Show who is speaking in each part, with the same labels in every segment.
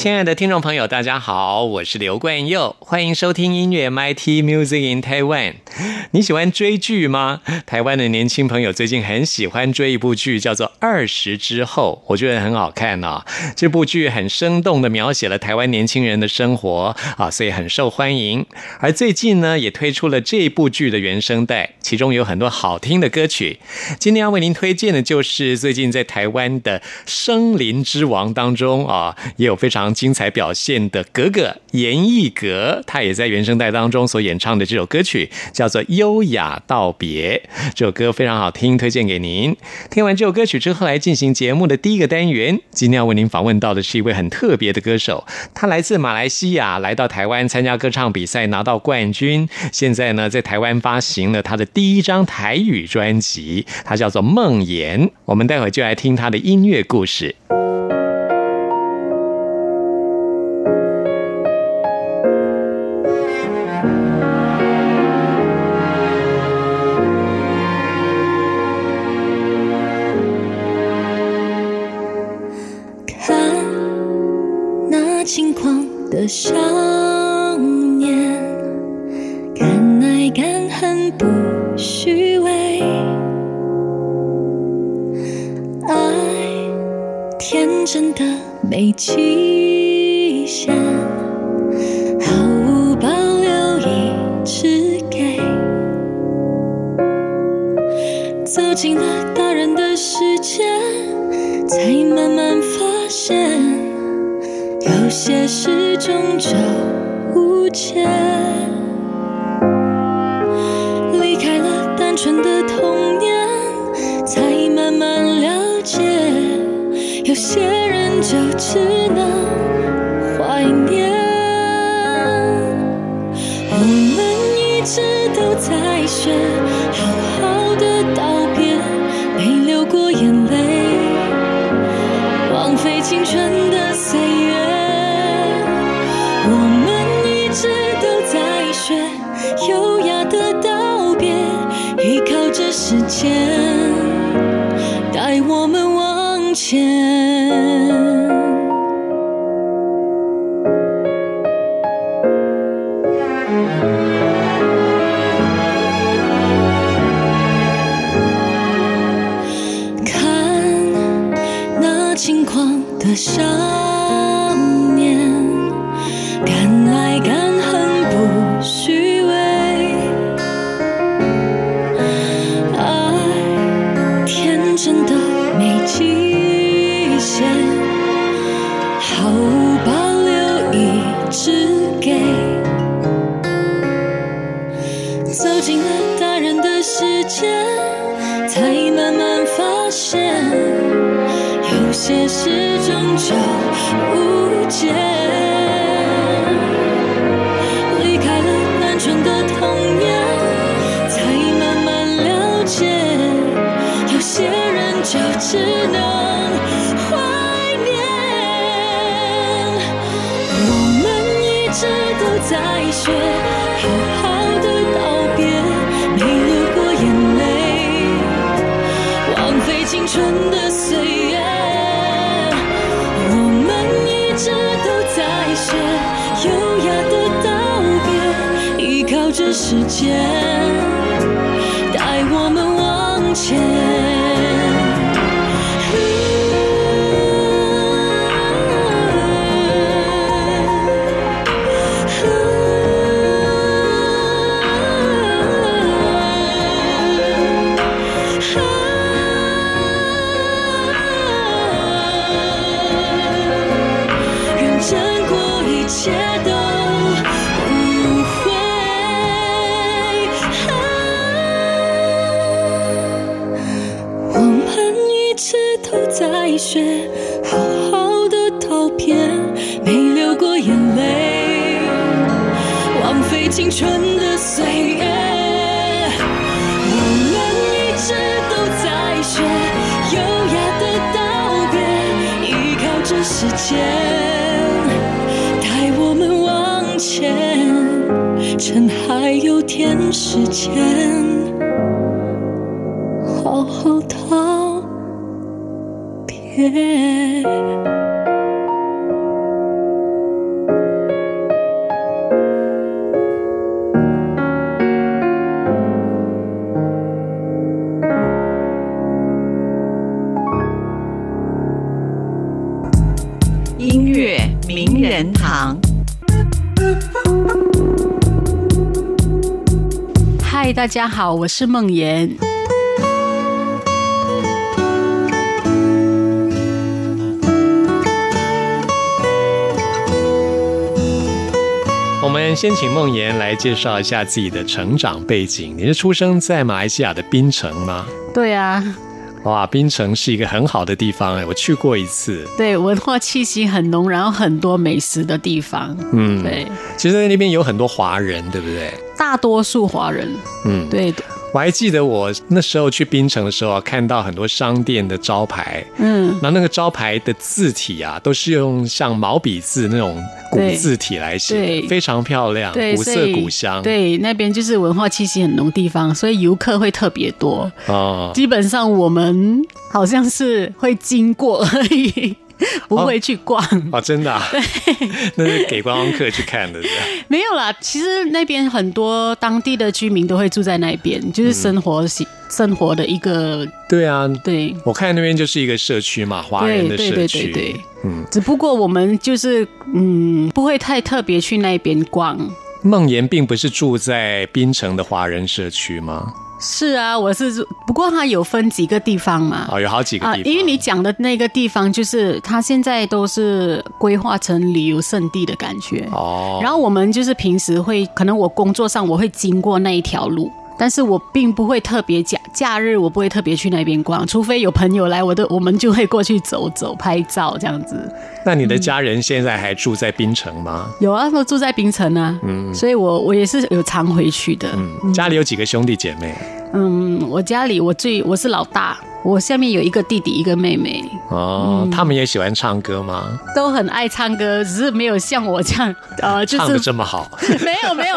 Speaker 1: 亲爱的听众朋友，大家好，我是刘冠佑，欢迎收听音乐 MIT Music in Taiwan。你喜欢追剧吗？台湾的年轻朋友最近很喜欢追一部剧，叫做《二十之后》，我觉得很好看哦。这部剧很生动的描写了台湾年轻人的生活啊，所以很受欢迎。而最近呢，也推出了这部剧的原声带，其中有很多好听的歌曲。今天要为您推荐的就是最近在台湾的《生林之王》当中啊，也有非常精彩表现的格格严艺格，他也在原声带当中所演唱的这首歌曲叫做《优雅道别》。这首歌非常好听，推荐给您。听完这首歌曲之后，来进行节目的第一个单元。今天要为您访问到的是一位很特别的歌手，他来自马来西亚，来到台湾参加歌唱比赛，拿到冠军。现在呢，在台湾发行了他的第一张台语专辑，他叫做梦妍。我们待会就来听他的音乐故事。
Speaker 2: 在学好好的道别，没流过眼泪，枉费青春的岁月。我们一直都在学优雅的道别，依靠着时间带我们往前。只能怀念。我们一直都在学好好的道别，没流过眼泪，枉费青春的岁月。我们一直都在学优雅的道别，依靠着时间带我们往前。青春的岁月。我们一直都在学优雅的道别，依靠着时间带我们往前，趁还有点时间，好好道别。
Speaker 3: 人堂。
Speaker 4: 嗨，大家好，我是梦妍。
Speaker 1: 我们先请梦妍来介绍一下自己的成长背景。你是出生在马来西亚的槟城吗？
Speaker 4: 对啊，
Speaker 1: 哇，槟城是一个很好的地方哎，我去过一次。
Speaker 4: 对，文化气息很浓，然后很多美食的地方。
Speaker 1: 嗯，
Speaker 4: 对，
Speaker 1: 其实那边有很多华人，对不对？
Speaker 4: 大多数华人。
Speaker 1: 嗯，
Speaker 4: 对，
Speaker 1: 我还记得我那时候去槟城的时候啊，看到很多商店的招牌，
Speaker 4: 嗯，
Speaker 1: 然后那个招牌的字体啊，都是用像毛笔字那种古字体来写，
Speaker 4: 对
Speaker 1: 非常漂亮，古色古香。，
Speaker 4: 对，那边就是文化气息很浓的地方，所以游客会特别多。
Speaker 1: 哦，
Speaker 4: 基本上我们好像是会经过而已，不会去逛。
Speaker 1: 哦，真的、啊，那是给观光客去看的，
Speaker 4: 没有啦，其实那边很多当地的居民都会住在那边，就是生活习、生活的一个
Speaker 1: 对啊，
Speaker 4: 对
Speaker 1: 我看那边就是一个社区嘛，华人的
Speaker 4: 对对对
Speaker 1: 社区。
Speaker 4: 对对。
Speaker 1: 嗯，
Speaker 4: 只不过我们就是嗯，不会太特别去那边逛。
Speaker 1: 梦妍并不是住在槟城的华人社区吗？
Speaker 4: 是啊，我是住，不过它有分几个地方嘛。
Speaker 1: 哦，有好几个
Speaker 4: 啊，
Speaker 1: 地方。
Speaker 4: 因为你讲的那个地方，就是它现在都是规划成旅游胜地的感觉。
Speaker 1: 哦，
Speaker 4: 然后我们就是平时会，可能我工作上我会经过那一条路，但是我并不会特别假假日，我不会特别去那边逛，除非有朋友来，我都我们就会过去走走、拍照这样子。
Speaker 1: 那你的家人现在还住在槟城吗？
Speaker 4: 有啊，都住在槟城啊，嗯，所以我我也是有常回去的。
Speaker 1: 嗯，家里有几个兄弟姐妹？
Speaker 4: 嗯，我家里我最我是老大，我下面有一个弟弟一个妹妹，
Speaker 1: 哦，
Speaker 4: 嗯
Speaker 1: 他们也喜欢唱歌吗？
Speaker 4: 都很爱唱歌，只是没有像我这样，呃，就
Speaker 1: 唱的这么好？
Speaker 4: 没有没有，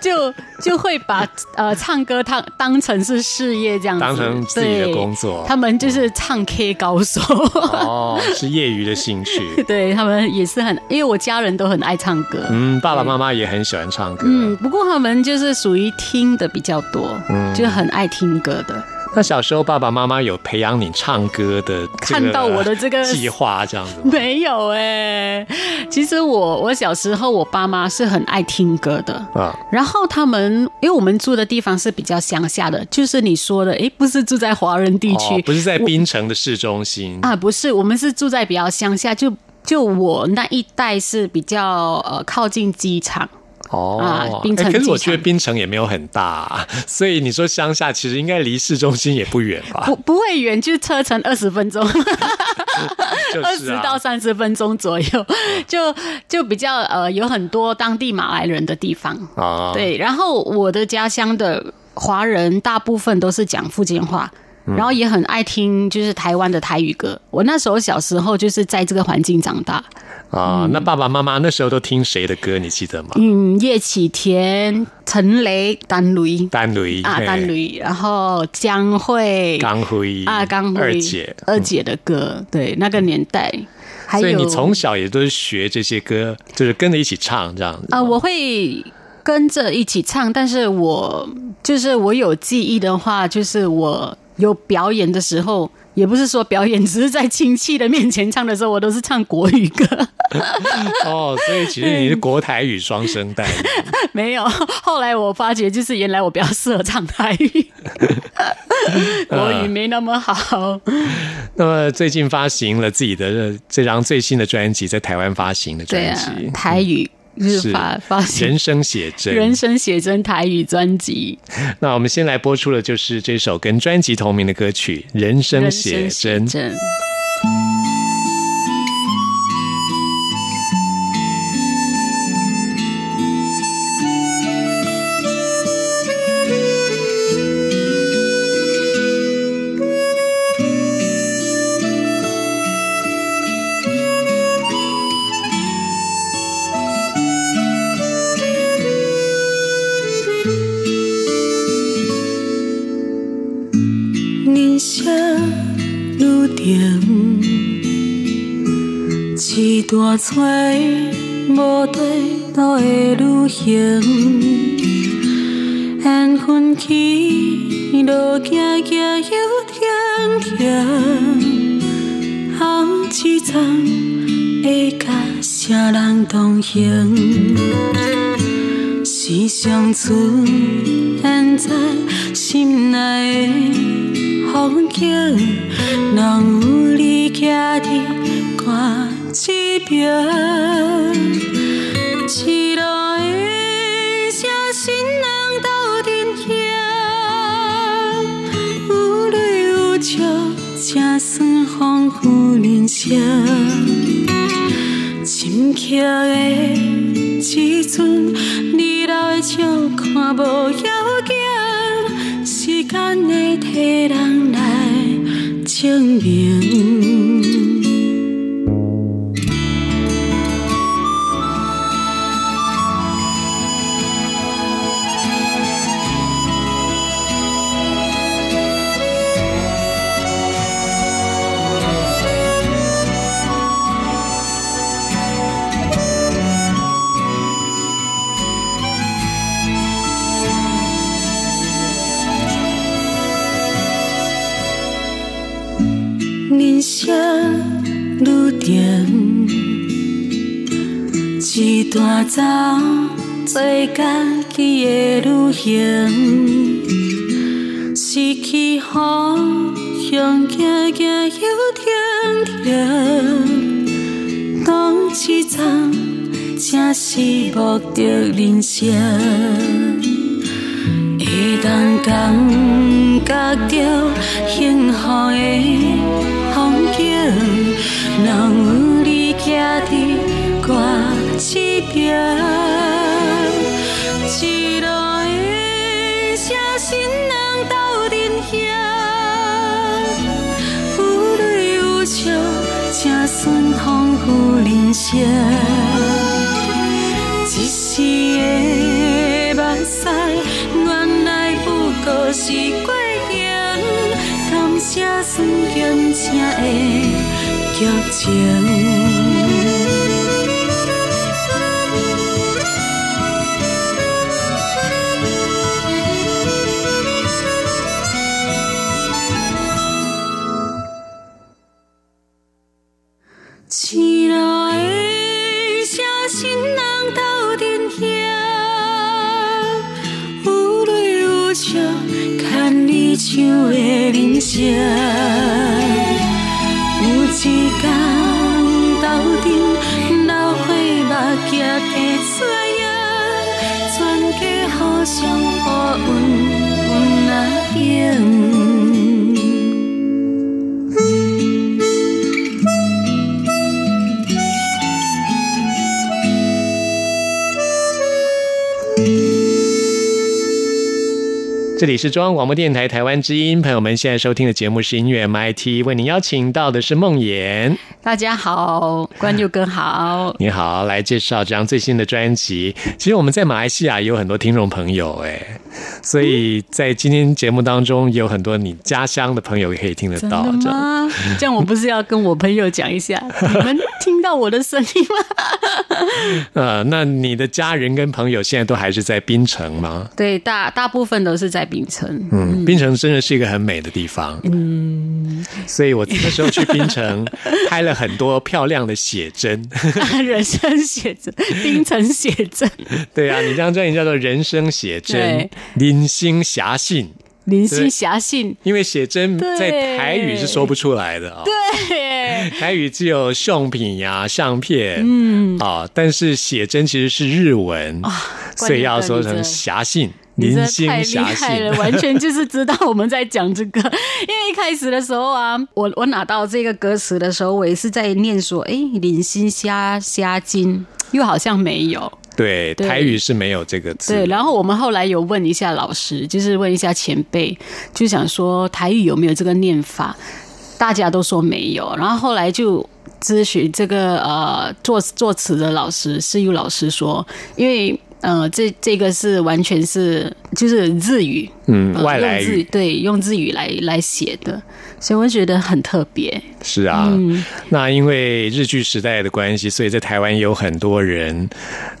Speaker 4: 就就会把呃唱歌当当成是事业这样子，
Speaker 1: 当成自己的工作
Speaker 4: 他们就是唱 K 高手，
Speaker 1: 哦，是业余的兴趣。
Speaker 4: 对他们也是很，因为我家人都很爱唱歌。
Speaker 1: 嗯，爸爸妈妈也很喜欢唱歌。
Speaker 4: 嗯，不过他们就是属于听的比较多，
Speaker 1: 嗯
Speaker 4: 就很爱听歌的。
Speaker 1: 那小时候爸爸妈妈有培养你唱歌的
Speaker 4: 看到我的这个
Speaker 1: 计划这样子吗？
Speaker 4: 没有哎、其实我我小时候我爸妈是很爱听歌的，
Speaker 1: 啊，
Speaker 4: 然后他们因为我们住的地方是比较乡下的，就是你说的，诶，不是住在华人地区，
Speaker 1: 哦，不是在槟城的市中心
Speaker 4: 啊，不是，我们是住在比较乡下，就就我那一带是比较呃靠近机场。
Speaker 1: 哦
Speaker 4: 啊槟城
Speaker 1: 哎可是我觉得槟城也没有很大、啊，所以你说乡下其实应该离市中心也不远吧？
Speaker 4: 不不会远，就车程二十分钟，二十到三十分钟左右，就就比较呃有很多当地马来人的地方。
Speaker 1: 啊，
Speaker 4: 对，然后我的家乡的华人大部分都是讲福建话。
Speaker 1: 嗯
Speaker 4: 然后也很爱听，就是台湾的台语歌。我那时候小时候就是在这个环境长大。
Speaker 1: 啊，那爸爸妈妈那时候都听谁的歌？你记得吗？
Speaker 4: 嗯，叶启田、陈雷、丹雷
Speaker 1: 丹雷
Speaker 4: 啊，
Speaker 1: 嘿
Speaker 4: 丹雷，然后江蕙、
Speaker 1: 刚辉
Speaker 4: 啊，刚蕙
Speaker 1: 二姐，
Speaker 4: 二姐的歌，对，那个年代。还有
Speaker 1: 所以你从小也都是学这些歌，就是跟着一起唱这样子
Speaker 4: 啊、我会跟着一起唱，但是我就是我有记忆的话，就是我有表演的时候，也不是说表演，只是在亲戚的面前唱的时候，我都是唱国语歌。
Speaker 1: 哦，所以其实你是国台语双声带，
Speaker 4: 没有，后来我发觉，就是原来我比较适合唱台语，国语没那么好。
Speaker 1: 那么最近发行了自己的这张最新的专辑，在台湾发行的专辑，，
Speaker 4: 台语就是发发行
Speaker 1: 人生写真。
Speaker 4: 人生写真台语专辑
Speaker 1: 那我们先来播出的就是这首跟专辑同名的歌曲《人《生写真》。
Speaker 4: 真》。大吹无地路的旅行，缘分起，路行行又停停，后一站会甲啥人同行？是乡村，现在心内的风景，拢有你徛伫看一边。一路的写信人斗阵行，有泪有笑，才算丰富人生。深刻的时阵，你老的笑看无要紧，时间会替人来证明。段走做家己的旅行，失去方向，行行又停停，当一站才是目的人生。会当感觉到幸福的风景，拢有你徛伫一边。一路的写信人斗阵行，有泪有笑，才算丰富人生。一时的目屎，原来不过是过程。感谢酸咸正的剧情。
Speaker 1: 这里是中央广播电台台湾之音，朋友们现在收听的节目是音乐 MIT，为您邀请到的是梦妍。
Speaker 5: 大家好，关佑哥好。
Speaker 1: 你好，来介绍这张最新的专辑。其实我们在马来西亚也有很多听众朋友，哎，所以在今天节目当中也有很多你家乡的朋友也可以听得到。
Speaker 5: 真的吗？这样我不是要跟我朋友讲一下，你们听到我的声音吗？
Speaker 1: 呃，那你的家人跟朋友现在都还是在槟城吗？
Speaker 5: 对，大大部分都是在槟城。
Speaker 1: 嗯，槟城真的是一个很美的地方。嗯，所以我那时候去槟城 拍了很多漂亮的写真，
Speaker 5: 人生写真，槟城写真。
Speaker 1: 对啊，你这张专辑叫做《人生写真
Speaker 5: 对》，
Speaker 1: 零星侠信。
Speaker 5: 林星侠信，
Speaker 1: 因为写真在台语是说不出来的啊、
Speaker 5: 对，
Speaker 1: 台语只有相片呀、相片，嗯。啊，但是写真其实是日文所以要说成侠信。
Speaker 5: 你真的太厉害了，完全就是知道我们在讲这个。因为一开始的时候啊，我我拿到这个歌词的时候，我也是在念说，哎，零星虾虾金，又好像没有。
Speaker 1: 对，台语是没有这个字。
Speaker 5: 对，然后我们后来有问一下老师，就是问一下前辈，就想说台语有没有这个念法，大家都说没有，然后后来就咨询这个呃作作词的老师是有老师说，因为
Speaker 4: 呃，这这个是完全是就是日语，
Speaker 1: 嗯，
Speaker 4: 呃
Speaker 1: 外来语
Speaker 4: 对用日语来来写的，所以我觉得很特别。
Speaker 1: 是啊。
Speaker 4: 嗯
Speaker 1: 那因为日剧时代的关系，所以在台湾也有很多人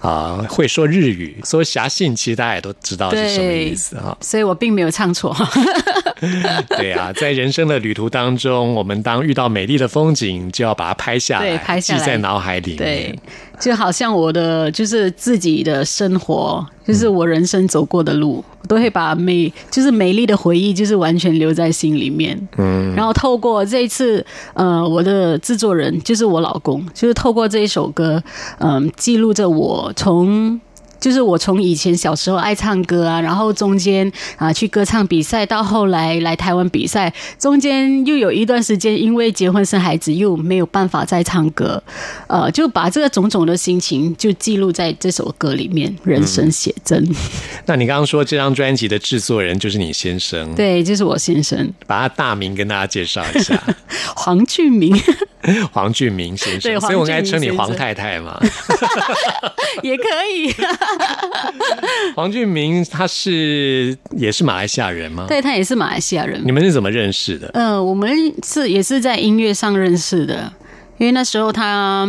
Speaker 1: 啊、会说日语，说侠信，其实大家也都知道是什么意思啊。
Speaker 4: 所以我并没有唱错。
Speaker 1: 对啊，在人生的旅途当中，我们当遇到美丽的风景，就要把它拍下来，
Speaker 4: 对拍下来
Speaker 1: 记在脑海里面。
Speaker 4: 对，就好像我的就是自己的生活，就是我人生走过的路，我都会把美就是美丽的回忆，就是完全留在心里面。嗯，然后透过这一次，呃，我的制作人就是我老公，就是透过这一首歌，嗯、记录着我从。就是我从以前小时候爱唱歌啊，然后中间啊去歌唱比赛，到后来来台湾比赛，中间又有一段时间因为结婚生孩子又没有办法再唱歌，呃，就把这个种种的心情就记录在这首歌里面，人生写真。
Speaker 1: 那你刚刚说这张专辑的制作人就是你先生，
Speaker 4: 对，就是我先生。
Speaker 1: 把他大名跟大家介绍一下，
Speaker 4: 黄俊明。
Speaker 1: 黄俊明先生，
Speaker 4: 对
Speaker 1: 所以我应该称你黄太太嘛。
Speaker 4: 也可以，
Speaker 1: 黄俊明他是也是马来西亚人吗？
Speaker 4: 对他也是马来西亚人
Speaker 1: 你。们是怎么认识的？
Speaker 4: 呃，我们是也是在音乐上认识的，因为那时候他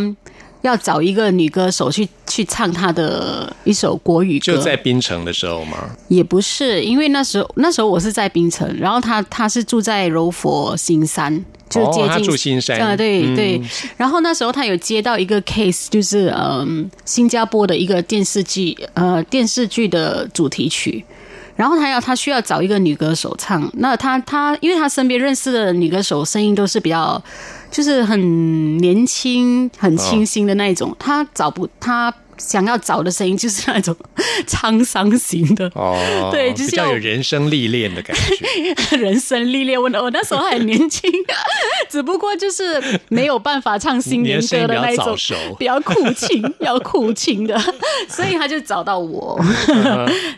Speaker 4: 要找一个女歌手去去唱她的一首国语歌，
Speaker 1: 就在槟城的时候吗？
Speaker 4: 也不是，因为那时候那时候我是在槟城，然后她她是住在柔佛新山，就接近、
Speaker 1: 住新山
Speaker 4: 啊，对
Speaker 1: 嗯
Speaker 4: 对。然后那时候他有接到一个 case，就是嗯新加坡的一个电视剧呃电视剧的主题曲。然后他要他需要找一个女歌手唱，那他他因为他身边认识的女歌手声音都是比较就是很年轻、很清新的那一种，他找不他想要找的声音就是那种 沧桑型的，
Speaker 1: 哦，
Speaker 4: 对就是要
Speaker 1: 比较有人生历练的感觉。
Speaker 4: 人生历练。我我那时候还很年轻，只不过就是没有办法唱新年歌的那一种
Speaker 1: 比较
Speaker 4: 苦情，要苦情的，所以他就找到我。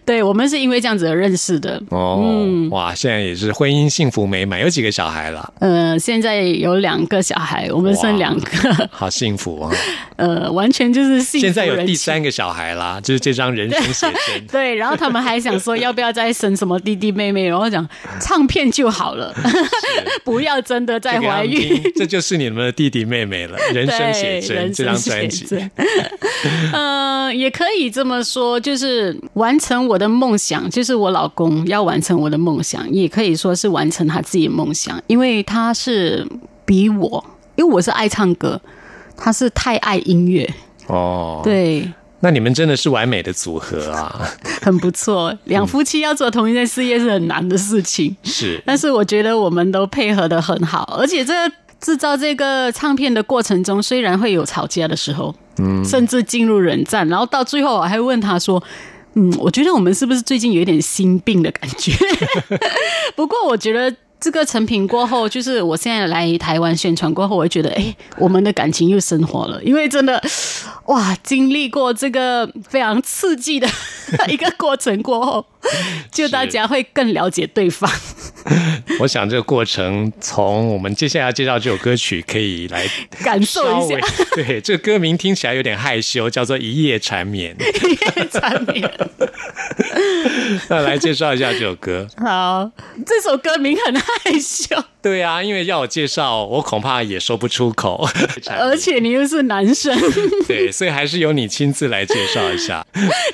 Speaker 4: 对我们是因为这样子而认识的。
Speaker 1: 哦，
Speaker 4: 嗯
Speaker 1: 哇，现在也是婚姻幸福美满，有几个小孩了？
Speaker 4: 呃，现在有两个小孩，我们生两个，
Speaker 1: 好幸福啊！
Speaker 4: 呃，完全就是幸福
Speaker 1: 现在有第。三个小孩啦，就是这张人生写真。
Speaker 4: 对，然后他们还想说要不要再生什么弟弟妹妹，然后讲唱片就好了，不要真的再怀孕。
Speaker 1: 听这就是你们的弟弟妹妹了。人生写真
Speaker 4: 人
Speaker 1: 这张专辑，
Speaker 4: 写真呃，也可以这么说，就是完成我的梦想，就是我老公要完成我的梦想，也可以说是完成他自己的梦想，因为他是比我，因为我是爱唱歌，他是太爱音乐，
Speaker 1: 哦，，
Speaker 4: 对。
Speaker 1: 那你们真的是完美的组合啊！
Speaker 4: 很不错，两夫妻要做同一件事业是很难的事情。
Speaker 1: 是，
Speaker 4: 但是我觉得我们都配合的很好，而且这个制造这个唱片的过程中，虽然会有吵架的时候，嗯，甚至进入冷战，然后到最后我还问他说。嗯，我觉得我们是不是最近有一点心病的感觉？不过我觉得这个成品过后，就是我现在来台湾宣传过后，我觉得，哎，我们的感情又升华了，因为真的，哇，经历过这个非常刺激的 一个过程过后，就大家会更了解对方。
Speaker 1: 我想这个过程从我们接下来要介绍这首歌曲可以来
Speaker 4: 感受一下
Speaker 1: 对，这个歌名听起来有点害羞，叫做《一夜缠绵》。
Speaker 4: 一夜缠绵。
Speaker 1: 那来介绍一下这首歌。
Speaker 4: 好，这首歌名很害羞，
Speaker 1: 对啊，因为要我介绍，我恐怕也说不出口。
Speaker 4: 而且你又是男生，
Speaker 1: 对，所以还是由你亲自来介绍一下。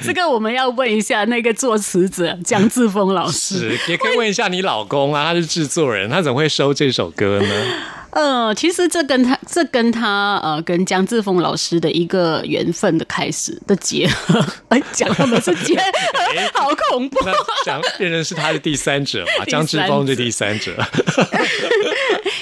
Speaker 4: 这个我们要问一下那个作词者江志峰老师。
Speaker 1: 是，也可以问一下你老公啊，他是制作人，他怎么会收这首歌呢？
Speaker 4: 呃，其实这跟他这跟他呃跟江志峰老师的一个缘分的开始的结合，哎，讲他们是结合，好恐怖。
Speaker 1: 那讲变成是他的第三者嘛？
Speaker 4: 第三者
Speaker 1: 张志峰是第三者。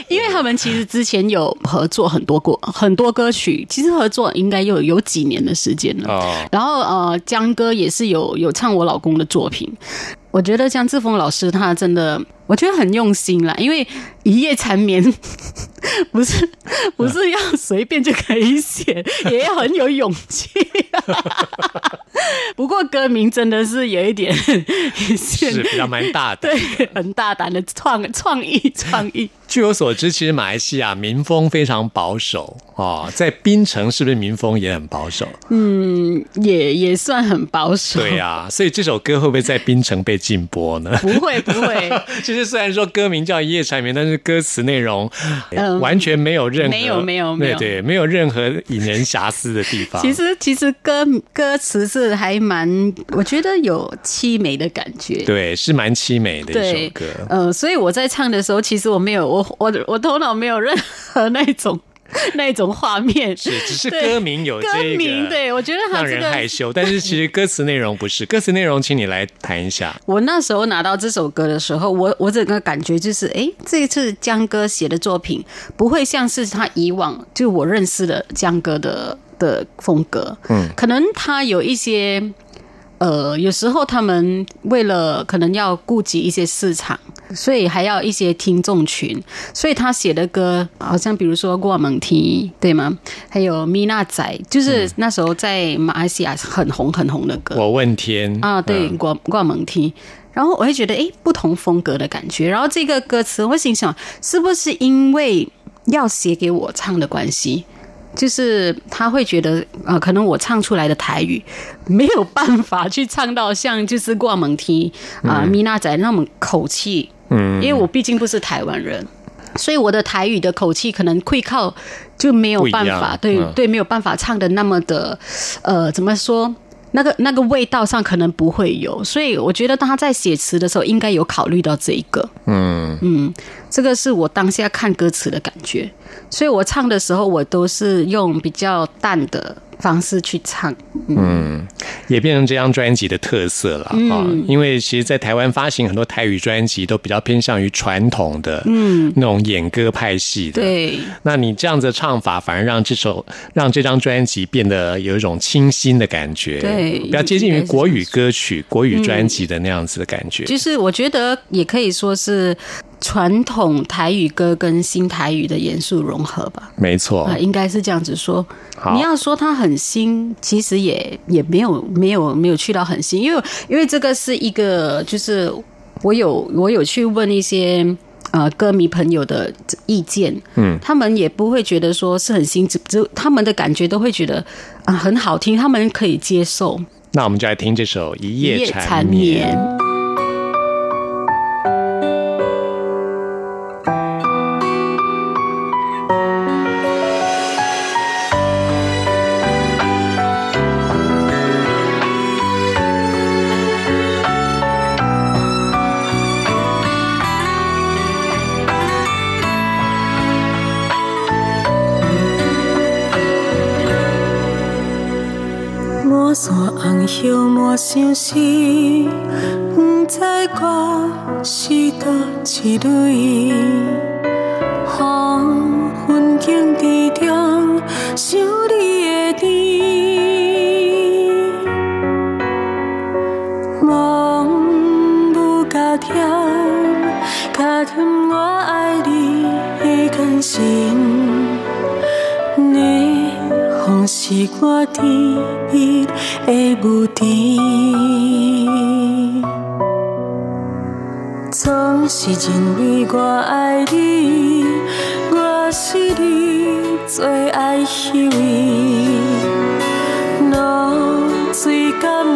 Speaker 4: 因为他们其实之前有合作很多过很多歌曲，其实合作应该有有几年的时间了。
Speaker 1: 哦，
Speaker 4: 然后呃，江哥也是有有唱我老公的作品。我觉得江志峰老师他真的，我觉得很用心啦，因为一夜缠绵 不是不是要随便就可以写，也要很有勇气。不过歌名真的是有一点
Speaker 1: 是比较蛮大的。
Speaker 4: 对，很大胆的创创意创意。
Speaker 1: 据我所知，其实马来西亚民风非常保守哦，在槟城是不是民风也很保守？
Speaker 4: 嗯，也也算很保守。
Speaker 1: 对啊、所以这首歌会不会在槟城被禁播呢？
Speaker 4: 不会不会，
Speaker 1: 其实虽然说歌名叫《一夜缠绵》，但是歌词内容、
Speaker 4: 嗯
Speaker 1: 完全没有任何
Speaker 4: 没有没有没有
Speaker 1: 对对，没有任何引人遐思的地方。
Speaker 4: 其实其实歌歌词是还蛮，我觉得有凄美的感觉。
Speaker 1: 对是蛮凄美的一首歌。
Speaker 4: 呃，所以我在唱的时候，其实我没有，我我我头脑没有任何那种 那种画面，
Speaker 1: 是，只是歌名有这
Speaker 4: 歌
Speaker 1: 个，
Speaker 4: 名，对我觉得他
Speaker 1: 让人害羞。但是其实歌词内容不是，歌词内容，请你来谈一下。
Speaker 4: 我那时候拿到这首歌的时候，我我整个感觉就是，哎，这一次江歌写的作品不会像是他以往就我认识的江歌的的风格，嗯，可能他有一些。呃，有时候他们为了可能要顾及一些市场，所以还要一些听众群，所以他写的歌，好像比如说《过蒙梯》，对吗？还有《米娜仔》，就是那时候在马来西亚很红很红的歌。
Speaker 1: 我问天
Speaker 4: 啊，对，
Speaker 1: 嗯
Speaker 4: 挂挂蒙梯。然后我会觉得，哎，不同风格的感觉。然后这个歌词，我会心想，是不是因为要写给我唱的关系？就是他会觉得，呃，可能我唱出来的台语没有办法去唱到像就是挂蒙梯啊、米娜仔那种口气，
Speaker 1: 嗯，
Speaker 4: 因为我毕竟不是台湾人，所以我的台语的口气可能会靠就没有办法，对、
Speaker 1: 嗯。
Speaker 4: 对，没有办法唱的那么的，呃，怎么说？那个那个味道上可能不会有，所以我觉得他在写词的时候应该有考虑到这一个，
Speaker 1: 嗯。
Speaker 4: 嗯，这个是我当下看歌词的感觉，所以我唱的时候我都是用比较淡的方式去唱，
Speaker 1: 嗯，也变成这张专辑的特色了啊、
Speaker 4: 嗯
Speaker 1: 因为其实，在台湾发行很多台语专辑，都比较偏向于传统的，嗯，那种演歌派系的。。
Speaker 4: 对，
Speaker 1: 那你这样子的唱法，反而让这首让这张专辑变得有一种清新的感觉，
Speaker 4: 对
Speaker 1: 比较接近于国语歌曲、国语专辑的那样子的感觉。
Speaker 4: 就是我觉得也可以说是传统台语歌跟新台语的元素融合吧。
Speaker 1: 没错
Speaker 4: 啊，，应该是这样子说。你要说它很新，其实也也没有没有没有去到很新，因为因为这个是一个，就是我有我有去问一些呃歌迷朋友的意见，
Speaker 1: 嗯，
Speaker 4: 他们也不会觉得说是很新，只只他们的感觉都会觉得啊、很好听，他们可以接受。
Speaker 1: 那我们就来听这首《一夜缠
Speaker 4: 缠
Speaker 1: 绵》。
Speaker 2: 一类。黄昏景致中，想你的甜。梦舞加甜，加添我爱你的眼神。你风是我甜蜜的舞池，是因为我爱你，我是你最爱迄位。露水甘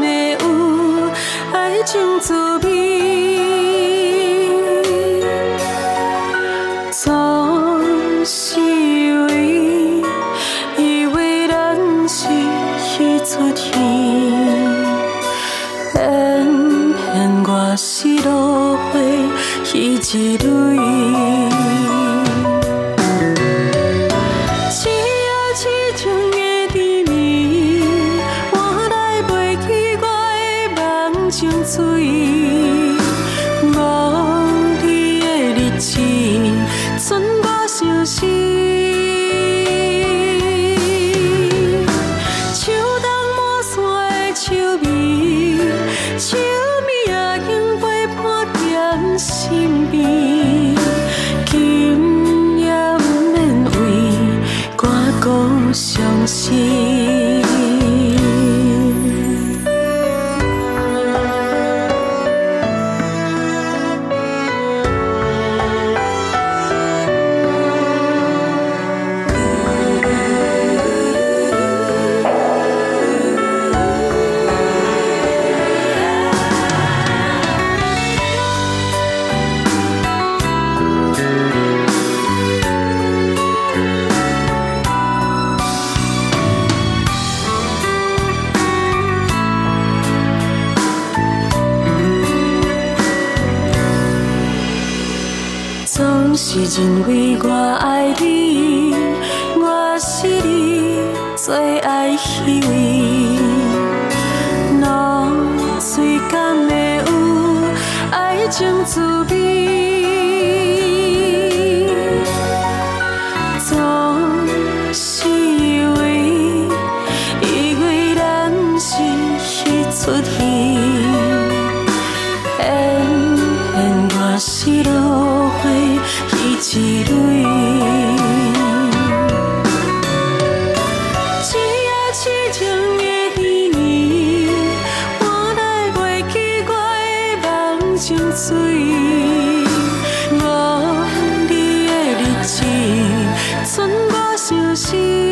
Speaker 2: 剩我相思。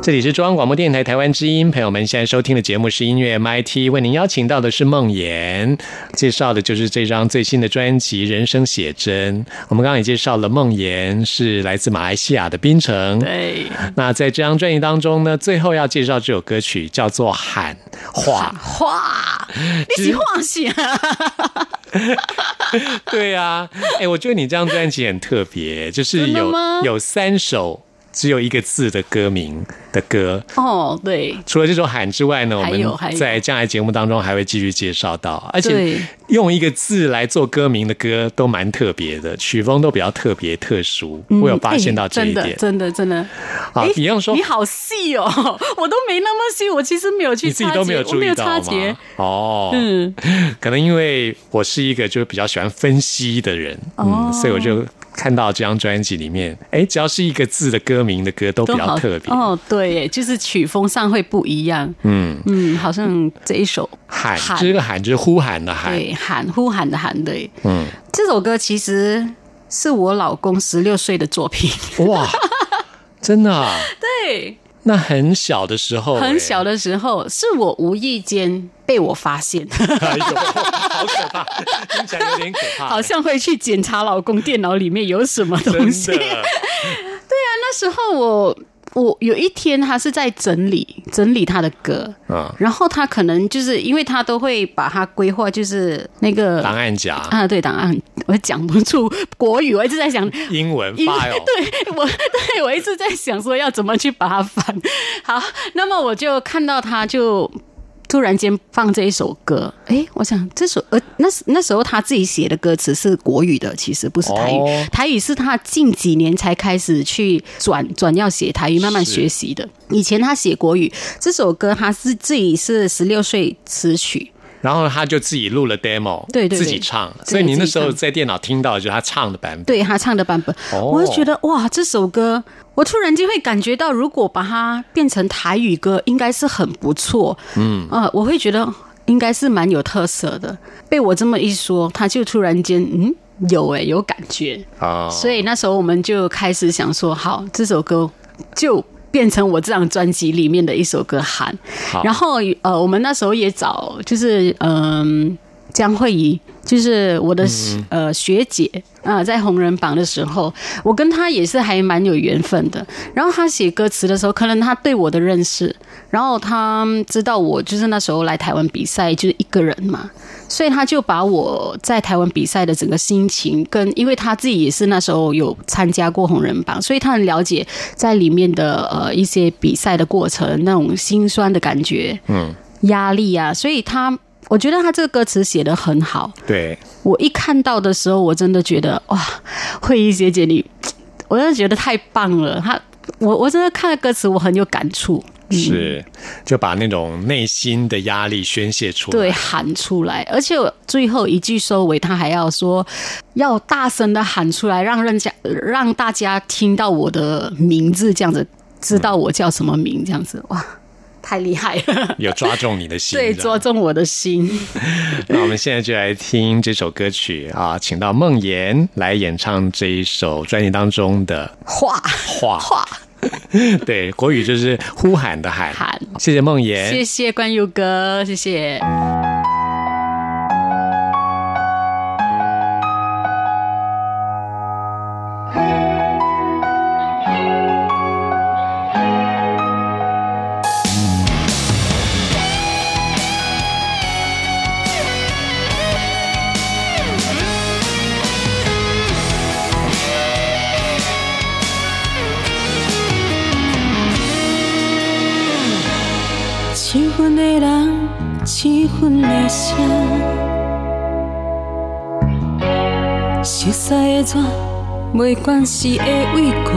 Speaker 1: 这里是中央广播电台台湾之音，朋友们现在收听的节目是音乐 MIT，为您邀请到的是梦妍，介绍的就是这张最新的专辑《人生写真》。我们刚刚也介绍了梦妍是来自马来西亚的槟城，
Speaker 4: 对，
Speaker 1: 那在这张专辑当中呢，最后要介绍这首歌曲叫做《喊话》。
Speaker 4: 画，你是画写，
Speaker 1: 对啊，哎、我觉得你这张专辑很特别，就是有有三首只有一个字的歌名的歌。
Speaker 4: 哦，对，
Speaker 1: 除了这首喊之外呢，我们在将来节目当中还会继续介绍到，而且
Speaker 4: 对
Speaker 1: 用一个字来做歌名的歌都蛮特别的，曲风都比较特别特殊。
Speaker 4: 嗯
Speaker 1: 我有发现到这一
Speaker 4: 哎
Speaker 1: 点。
Speaker 4: 真的真的真的。
Speaker 1: 啊
Speaker 4: 哎，
Speaker 1: 比方说
Speaker 4: 你好细哦，我都没那么细，我其实没有去
Speaker 1: 你自己都没有注意到吗？哦，
Speaker 4: 嗯，
Speaker 1: 可能因为我是一个就是比较喜欢分析的人，
Speaker 4: 哦
Speaker 1: 嗯，所以我就看到这张专辑里面，哎，只要是一个字的歌名的歌都比较特别。
Speaker 4: 哦，对耶，就是曲风上会不一样。
Speaker 1: 嗯，
Speaker 4: 嗯，好像这一首
Speaker 1: 喊，
Speaker 4: 喊
Speaker 1: 这个喊就是呼喊的喊。
Speaker 4: 对喊呼喊的喊对，
Speaker 1: 嗯，
Speaker 4: 这首歌其实是我老公十六岁的作品，
Speaker 1: 哇，真的、啊？
Speaker 4: 对，
Speaker 1: 那很小的时候、
Speaker 4: 很小
Speaker 1: 的，
Speaker 4: 的时候是我无意间被我发现，
Speaker 1: 哎呦，好可怕，听起来有点可怕。
Speaker 4: 好像会去检查老公电脑里面有什么东西。
Speaker 1: 对啊，
Speaker 4: 那时候我我有一天他是在整理整理他的歌，
Speaker 1: 嗯，
Speaker 4: 然后他可能就是因为他都会把它规划，就是那个
Speaker 1: 档案夹、
Speaker 4: 啊，对档案，我讲不出国语，我一直在想。
Speaker 1: 英文
Speaker 4: 因为
Speaker 1: file，
Speaker 4: 对我，对我一直在想说要怎么去把它翻。好，那么我就看到他就突然间放这一首歌，哎，我想这首呃那时那时候他自己写的歌词是国语的，其实不是台语，
Speaker 1: 哦。
Speaker 4: 台语是他近几年才开始去转转要写台语，慢慢
Speaker 1: 是
Speaker 4: 学习的。以前他写国语，这首歌他是自己是十六岁词曲，
Speaker 1: 然后他就自己录了 demo，
Speaker 4: 对对对。
Speaker 1: 自己唱，所以你那时候在电脑听到的就是他唱的版本。
Speaker 4: 对他唱的版本，
Speaker 1: 哦。
Speaker 4: 我就觉得哇，这首歌我突然间会感觉到，如果把它变成台语歌，应该是很不错。嗯，呃，我会觉得应该是蛮有特色的。被我这么一说，他就突然间嗯。有诶、有感觉，
Speaker 1: 啊，
Speaker 4: 所以那时候我们就开始想说，好，这首歌就变成我这张专辑里面的一首歌《喊》。然后呃，我们那时候也找，就是嗯、
Speaker 6: 江慧仪，就是我的、呃学姐啊、在红人榜的时候，我跟她也是还蛮有缘分的。然后她写歌词的时候，可能她对我的认识，然后她知道我就是那时候来台湾比赛就是一个人嘛，所以她就把我在台湾比赛的整个心情跟，因为她自己也是那时候有参加过红人榜，所以她很了解在里面的呃一些比赛的过程那种心酸的感觉，
Speaker 1: 嗯，
Speaker 6: 压力啊，所以他我觉得他这个歌词写的很好。
Speaker 1: 对，
Speaker 6: 我一看到的时候，我真的觉得哇，慧仪姐姐你，我真的觉得太棒了。他我我真的看了歌词，我很有感触。
Speaker 1: 是就把那种内心的压力宣泄出来。
Speaker 6: 对，喊出来，而且最后一句收尾，他还要说，要大声的喊出来，让人家让大家听到我的名字，这样子知道我叫什么名，这样子，哇，太厉害了，
Speaker 1: 有抓中你的心。
Speaker 6: 对，
Speaker 1: 这样
Speaker 6: 捉中我的心。
Speaker 1: 那我们现在就来听这首歌曲啊，请到梦妍来演唱这一首专辑当中的
Speaker 6: 话
Speaker 1: 话。
Speaker 6: 话，
Speaker 1: 对，国语就是呼喊的喊。
Speaker 6: 喊
Speaker 1: 谢谢梦妍。
Speaker 6: 谢谢关佑哥，谢谢。
Speaker 4: 分的人，七分的声，熟悉的纸，袂关系的畏寒，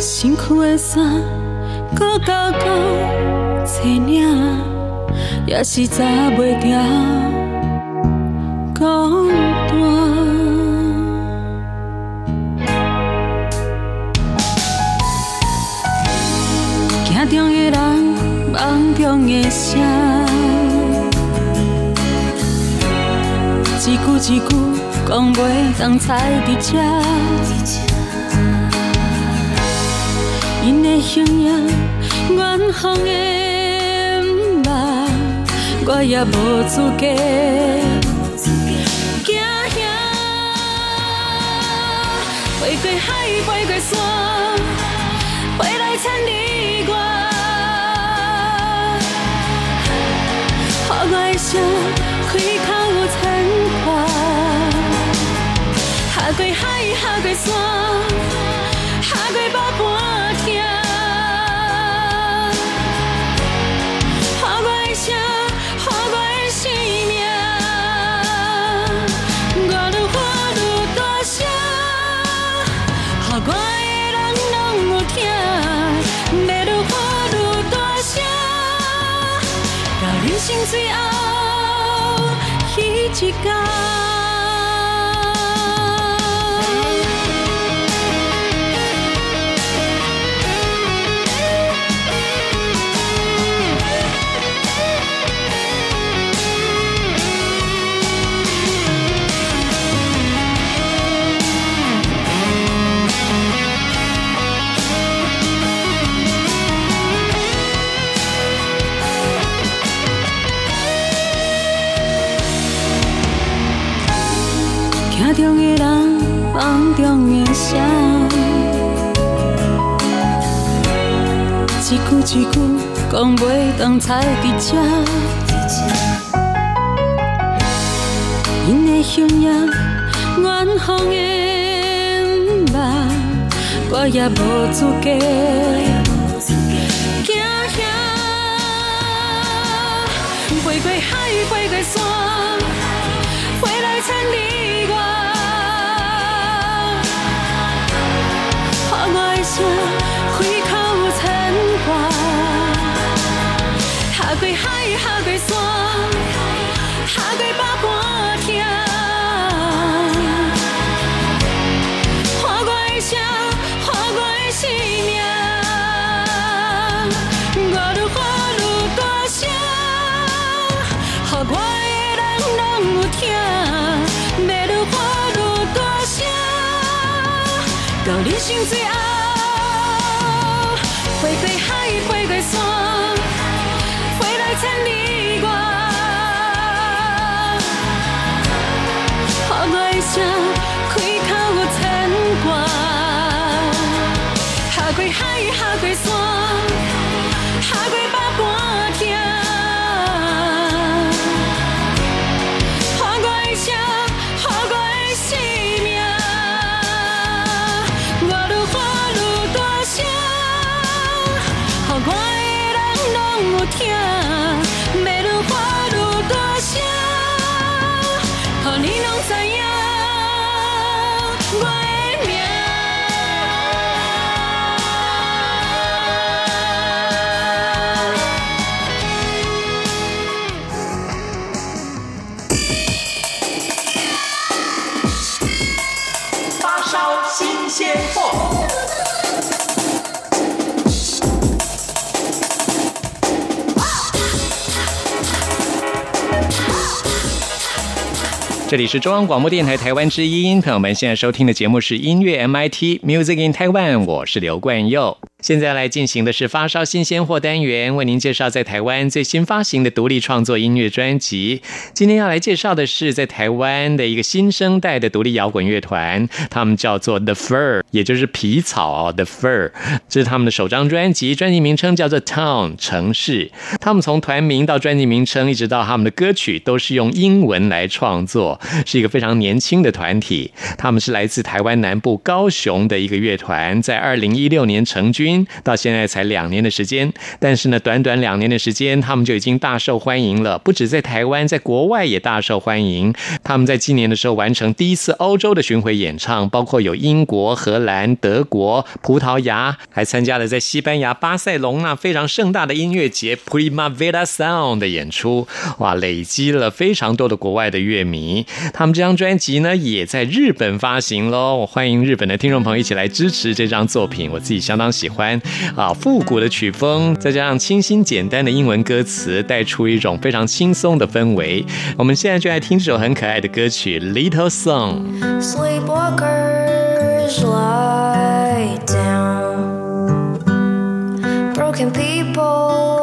Speaker 4: 身躯的衫，搁高高青领，也是查袂掉一句一句讲袂当猜伫这。因的形影，远方的毋捌，我也无资格。行遐，飞过海，飞过山。回来千里外，予我的声开口过海，下过山，下过百般疼。予我的声，予我的生命，我愈活愈大声，予我的人拢有听，要愈活愈大声，到人生最后彼一天。讲袂当采伫这。因的形影，远方的梦，我也无资格。行遐，飞过海，飞过山。真心最
Speaker 1: 爱。新鲜货。这里是中央广播电台台湾之音，朋友们现在收听的节目是音乐 MIT Music in Taiwan，我是刘冠佑。现在来进行的是发烧新鲜货单元，为您介绍在台湾最新发行的独立创作音乐专辑。今天要来介绍的是在台湾的一个新生代的独立摇滚乐团，他们叫做 The Fur，也就是皮草，The Fur，这是他们的首张专辑，专辑名称叫做 Town 城市。他们从团名到专辑名称，一直到他们的歌曲，都是用英文来创作，是一个非常年轻的团体。他们是来自台湾南部高雄的一个乐团，在二零一六年成军，到现在才两年的时间。但是呢，短短两年的时间，他们就已经大受欢迎了，不止在台湾，在国外也大受欢迎。他们在今年的时候完成第一次欧洲的巡回演唱，包括有英国、荷兰、德国、葡萄牙，还参加了在西班牙巴塞隆那非常盛大的音乐节 Primavera Sound 的演出。哇，累积了非常多的国外的乐迷。他们这张专辑呢，也在日本发行喽。欢迎日本的听众朋友一起来支持这张作品，我自己相当喜欢欢啊，复古的曲风，再加上清新简单的英文歌词，带出一种非常轻松的氛围。我们现在就来听这首很可爱的歌曲《Little Song》。
Speaker 7: Sleepwalkers lie down. Broken people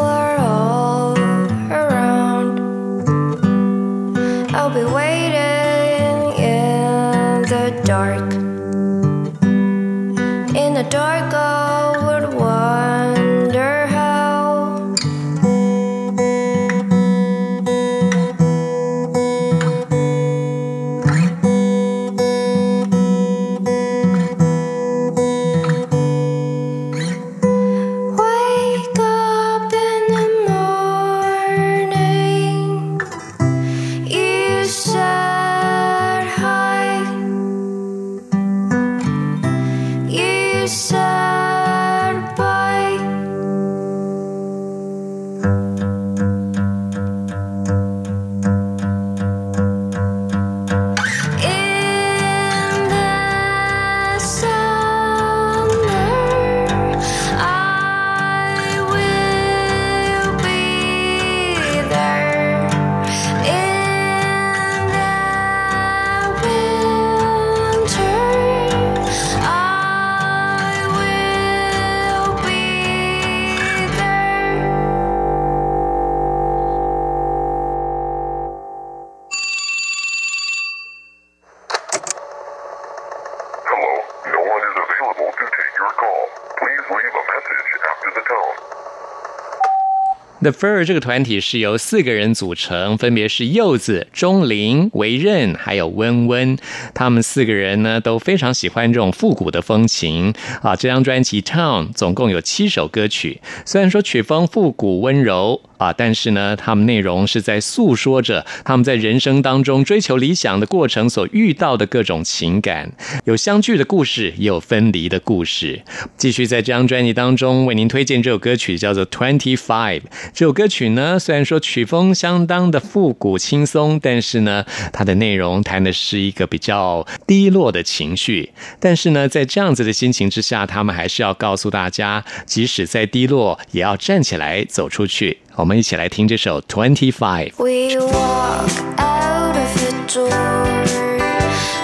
Speaker 7: The
Speaker 1: Fur 这个团体是由四个人组成，分别是柚子、钟灵、维任还有温温。他们四个人呢都非常喜欢这种复古的风情啊。这张专辑《Town》总共有七首歌曲，虽然说曲风复古温柔啊，但是呢，他们内容是在诉说着他们在人生当中追求理想的过程所遇到的各种情感，有相聚的故事，也有分离的故事。继续在这张专辑当中为您推荐这首歌曲，叫做《Twenty Five》。这首歌曲呢，虽然说曲风相当的复古轻松，但是呢，它的内容谈的是一个比较低落的情绪。但是呢，在这样子的心情之下，他们还是要告诉大家，即使再低落，也要站起来走出去。我们一起来听这首《Twenty Five》。
Speaker 7: We walk out of the door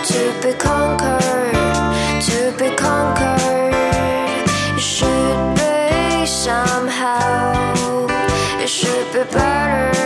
Speaker 7: to be conquered, to be conquered. It should be somehow. Should be better.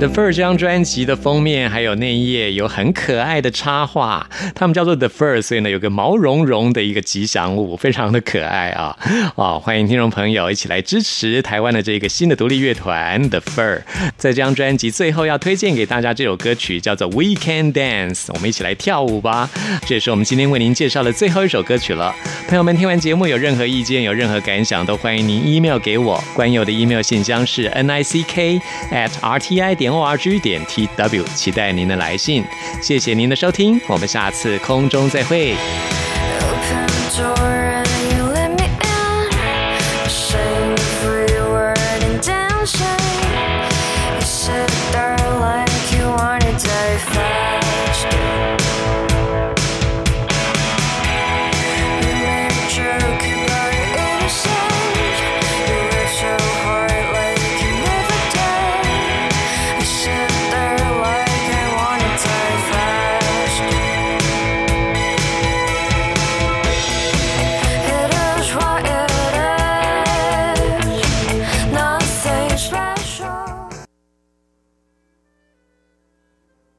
Speaker 7: The
Speaker 1: Fur 这张专辑的封面还有内页有很可爱的插画，他们叫做 The Fur，所以呢有个毛茸茸的一个吉祥物，非常的可爱啊！哦，欢迎听众朋友一起来支持台湾的这个新的独立乐团 The Fur。在这张专辑最后要推荐给大家这首歌曲叫做 We Can Dance，我们一起来跳舞吧！这也是我们今天为您介绍的最后一首歌曲了。朋友们听完节目有任何意见、有任何感想，都欢迎您 email 给我。关友的 email 信箱是 n i c k at r t i 点 o r g 点 t w，期待您的来信。谢谢您的收听，我们下次空中再会。